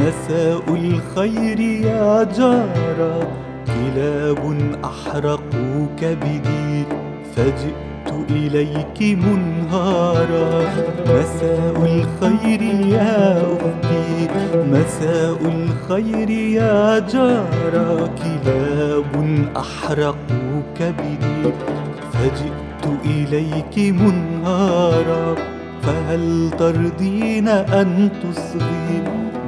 مساء الخير يا جارة. كلاب أحرقوا كبدي فجئت إليك منهارا. مساء الخير يا أختي مساء الخير يا جارة. كلاب أحرقوا كبدي فجئت إليك منهارا. فهل ترضين أن تصغي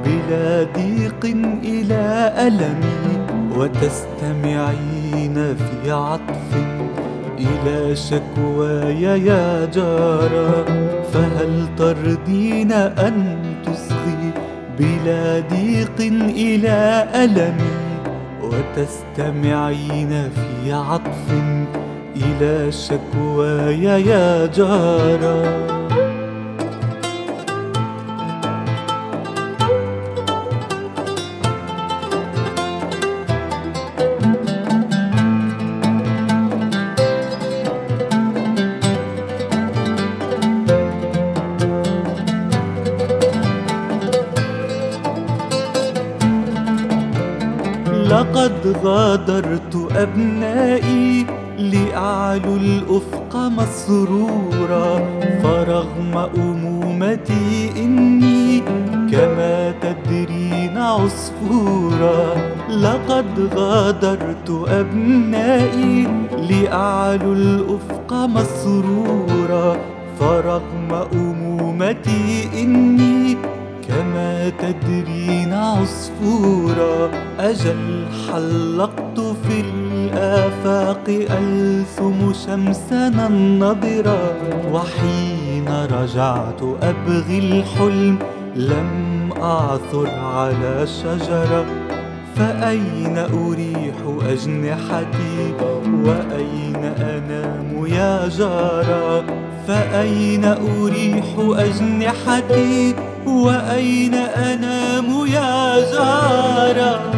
بلا ضيق إلى ألمي وتستمعين في عطف إلى شكواي يا جارة فهل ترضين أن تصغي بلا ضيق إلى ألمي؟ وتستمعين في عطف إلى شكواي يا جارة لقد غادرت أبنائي لأعلو الأفق مسرورا فرغم أمومتي إني كما تدرين عصفورا. لقد غادرت أبنائي لأعلو الأفق مسرورا فرغم أمومتي إني كما تدرين عصفورا أجل حلقت في الآفاق ألثم شمسنا النضرا وحين رجعت أبغي الحلم لم أعثر على شجرة فأين أريح أجنحتي؟ وأين أنام؟ جارة فأين أريح أجنحتي؟ وأين أنام يا جارة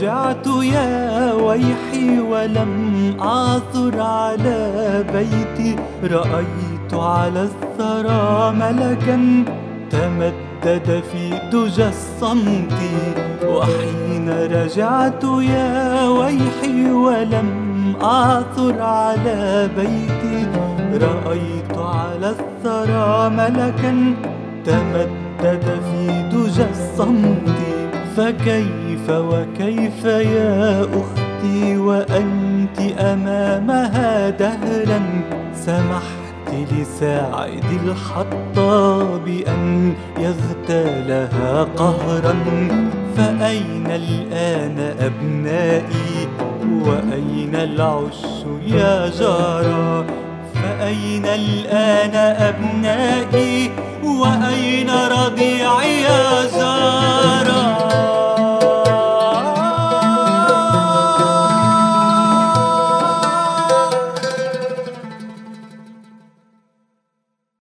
رجعت يا ويحي ولم أعثر على بيتي. رأيت على الثرى ملكا تمدد في دجى الصمت. وحين رجعت يا ويحي ولم أعثر على بيتي. رأيت على الثرى ملكا تمدد في دجى الصمت. فكيف وكيف يا أختي وأنت أمامها دهرا سمحت لساعد الحطاب أن يغتالها قهرا. فأين الآن أبنائي؟ وأين العش يا جارة فأين الآن أبنائي؟ وأين رضيعي يا زارة